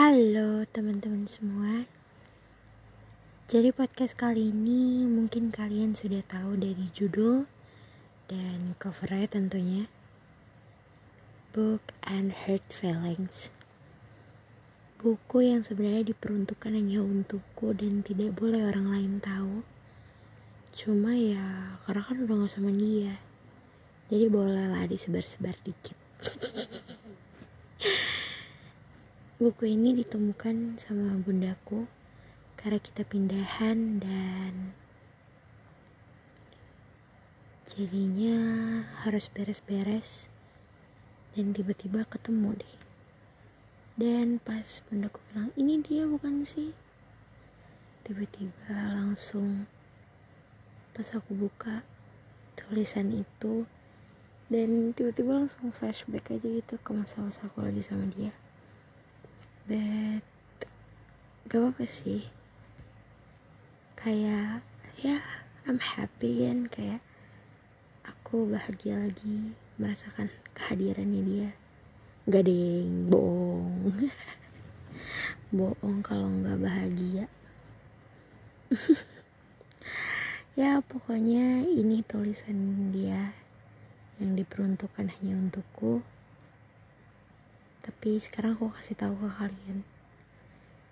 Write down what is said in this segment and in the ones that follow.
Halo teman-teman semua. Jadi podcast kali ini mungkin kalian sudah tahu dari judul dan covernya tentunya. Book and Hurt Feelings. Buku yang sebenarnya diperuntukkan hanya untukku dan tidak boleh orang lain tahu. Cuma ya karena kan udah gak sama dia. Jadi bolehlah disebar-sebar dikit. Buku ini ditemukan sama bundaku karena kita pindahan dan jadinya harus beres-beres dan tiba-tiba ketemu deh. Dan pas bundaku bilang, ini dia bukan sih? Tiba-tiba langsung pas aku buka tulisan itu dan tiba-tiba langsung flashback aja gitu ke masa-masa aku lagi sama dia but gak apa-apa sih. Kayak ya I'm happy kan. Kayak aku bahagia lagi merasakan kehadirannya dia. Gak yang bohong. Bohong kalau nggak bahagia. Ya pokoknya ini tulisan dia yang diperuntukkan hanya untukku tapi sekarang aku kasih tahu ke kalian.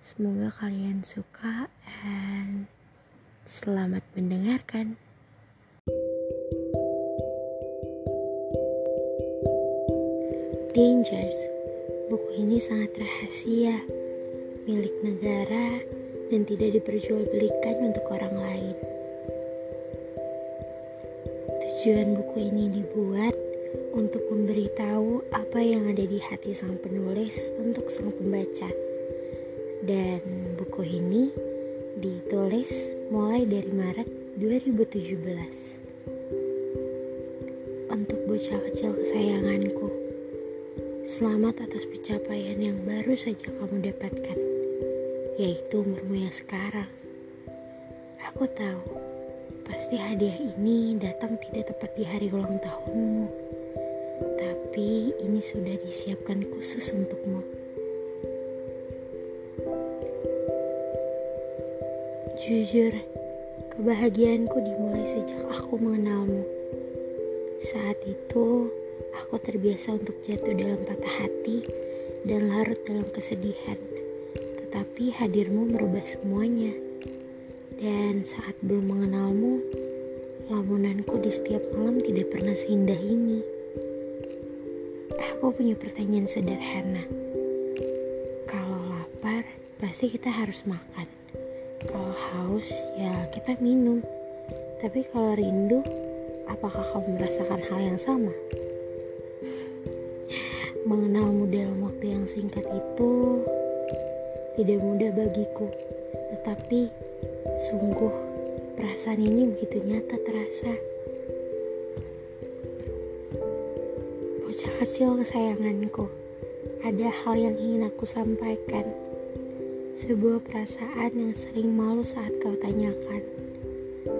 Semoga kalian suka dan selamat mendengarkan. Dangers buku ini sangat rahasia milik negara dan tidak diperjualbelikan untuk orang lain. Tujuan buku ini dibuat untuk memberitahu apa yang ada di hati sang penulis untuk sang pembaca. Dan buku ini ditulis mulai dari Maret 2017. Untuk bocah kecil kesayanganku, selamat atas pencapaian yang baru saja kamu dapatkan, yaitu umurmu yang sekarang. Aku tahu, pasti hadiah ini datang tidak tepat di hari ulang tahunmu tapi ini sudah disiapkan khusus untukmu. Jujur, kebahagiaanku dimulai sejak aku mengenalmu. Saat itu, aku terbiasa untuk jatuh dalam patah hati dan larut dalam kesedihan. Tetapi hadirmu merubah semuanya. Dan saat belum mengenalmu, lamunanku di setiap malam tidak pernah seindah ini aku punya pertanyaan sederhana. Kalau lapar, pasti kita harus makan. Kalau haus, ya kita minum. Tapi kalau rindu, apakah kamu merasakan hal yang sama? Mengenalmu dalam waktu yang singkat itu tidak mudah bagiku, tetapi sungguh perasaan ini begitu nyata terasa. Kecil kesayanganku, ada hal yang ingin aku sampaikan. Sebuah perasaan yang sering malu saat kau tanyakan.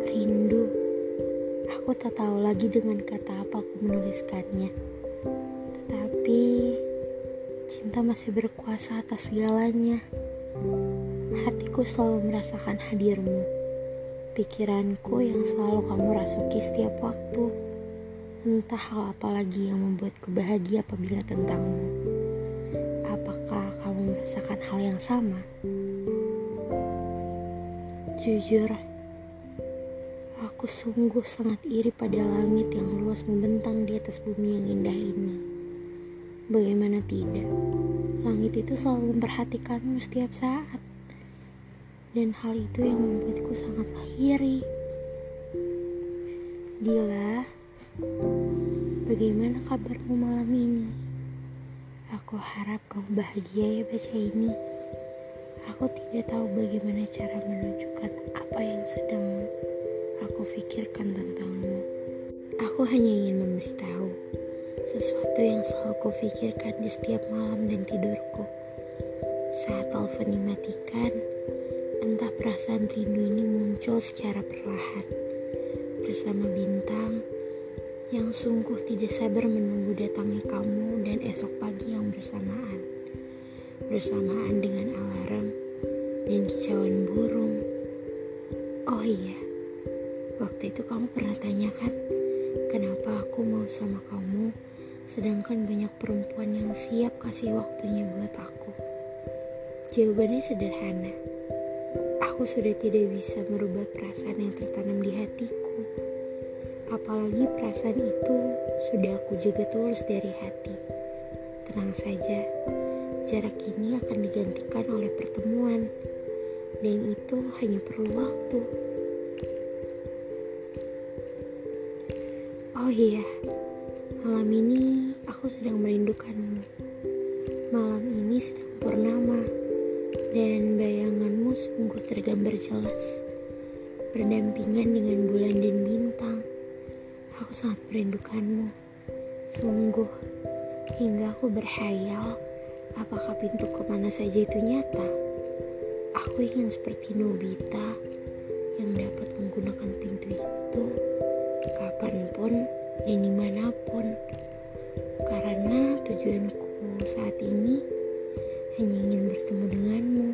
Rindu. Aku tak tahu lagi dengan kata apa aku menuliskannya. Tetapi cinta masih berkuasa atas segalanya. Hatiku selalu merasakan hadirmu. Pikiranku yang selalu kamu rasuki setiap waktu Entah hal apa lagi yang membuatku bahagia apabila tentangmu. Apakah kamu merasakan hal yang sama? Jujur, aku sungguh sangat iri pada langit yang luas membentang di atas bumi yang indah ini. Bagaimana tidak? Langit itu selalu memperhatikanmu setiap saat. Dan hal itu yang membuatku sangatlah iri. Dila, Bagaimana kabarmu malam ini? Aku harap kamu bahagia ya baca ini. Aku tidak tahu bagaimana cara menunjukkan apa yang sedang aku pikirkan tentangmu. Aku hanya ingin memberitahu sesuatu yang selalu kupikirkan di setiap malam dan tidurku. Saat telepon dimatikan, entah perasaan rindu ini muncul secara perlahan. Bersama bintang, yang sungguh tidak sabar menunggu datangnya kamu dan esok pagi yang bersamaan. bersamaan dengan alarm dan kicauan burung. Oh iya, waktu itu kamu pernah tanya kan, kenapa aku mau sama kamu, sedangkan banyak perempuan yang siap kasih waktunya buat aku. Jawabannya sederhana. Aku sudah tidak bisa merubah perasaan yang tertanam di hatiku. Apalagi perasaan itu sudah aku jaga tulus dari hati. Tenang saja, jarak ini akan digantikan oleh pertemuan dan itu hanya perlu waktu. Oh iya, malam ini aku sedang merindukanmu. Malam ini sedang purnama dan bayanganmu sungguh tergambar jelas. Berdampingan dengan bulan dan bintang, aku sangat merindukanmu. Sungguh, hingga aku berhayal apakah pintu ke mana saja itu nyata. Aku ingin seperti Nobita yang dapat menggunakan pintu itu kapan pun dan di mana pun. Karena tujuanku saat ini hanya ingin bertemu denganmu.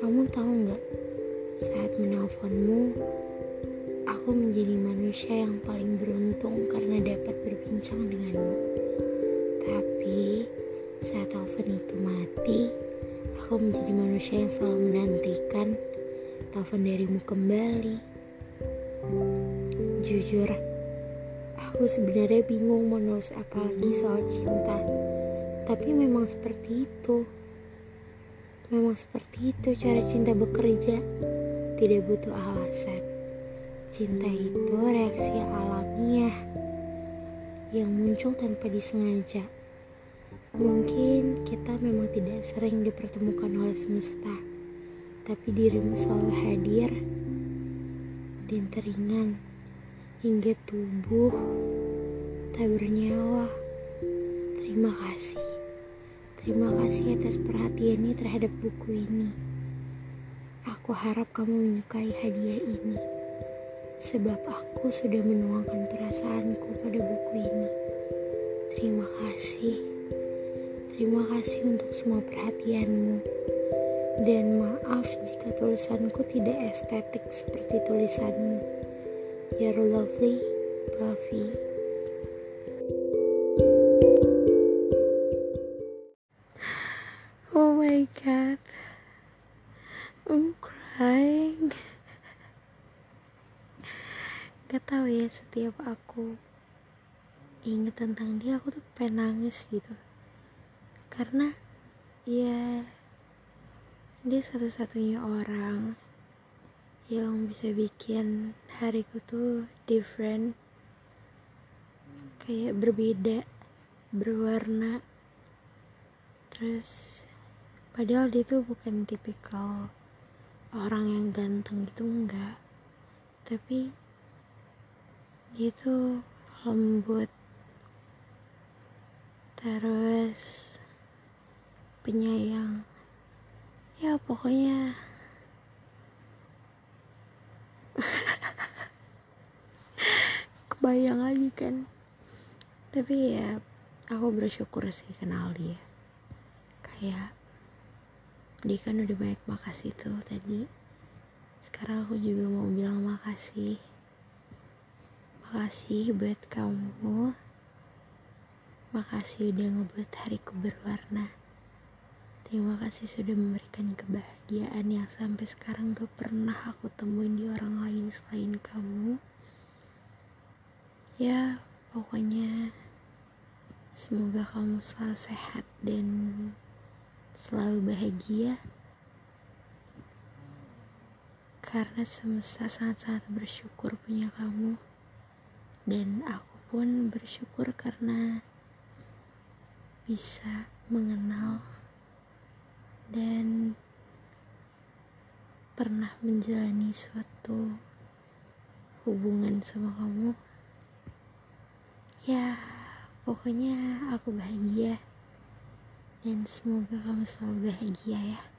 Kamu tahu nggak, saat menelponmu, aku menjadi manusia yang paling beruntung karena dapat berbincang denganmu. Tapi saat telepon itu mati, aku menjadi manusia yang selalu menantikan telepon darimu kembali. Jujur, aku sebenarnya bingung menulis apa lagi soal cinta. Tapi memang seperti itu. Memang seperti itu cara cinta bekerja. Tidak butuh alasan. Cinta itu reaksi alamiah yang muncul tanpa disengaja. Mungkin kita memang tidak sering dipertemukan oleh semesta, tapi dirimu selalu hadir dan teringan hingga tubuh tak bernyawa. Terima kasih. Terima kasih atas perhatiannya terhadap buku ini. Aku harap kamu menyukai hadiah ini, sebab aku sudah menuangkan perasaanku pada buku ini. Terima kasih. Terima kasih untuk semua perhatianmu. Dan maaf jika tulisanku tidak estetik seperti tulisanmu. You're lovely, Buffy. Setiap aku inget tentang dia aku tuh pengen nangis gitu. Karena ya dia satu-satunya orang yang bisa bikin hariku tuh different. Kayak berbeda berwarna. Terus padahal dia tuh bukan tipikal orang yang ganteng gitu enggak. Tapi dia tuh lembut. Terus penyayang. Ya pokoknya kebayang lagi kan. Tapi ya aku bersyukur sih kenal dia. Kayak dia kan udah banyak makasih tuh tadi. Sekarang aku juga mau bilang makasih makasih buat kamu makasih udah ngebuat hariku berwarna Terima kasih sudah memberikan kebahagiaan yang sampai sekarang gak pernah aku temuin di orang lain selain kamu. Ya, pokoknya semoga kamu selalu sehat dan selalu bahagia. Karena semesta sangat-sangat bersyukur punya kamu. Dan aku pun bersyukur karena bisa mengenal dan pernah menjalani suatu hubungan sama kamu. Ya pokoknya aku bahagia dan semoga kamu selalu bahagia ya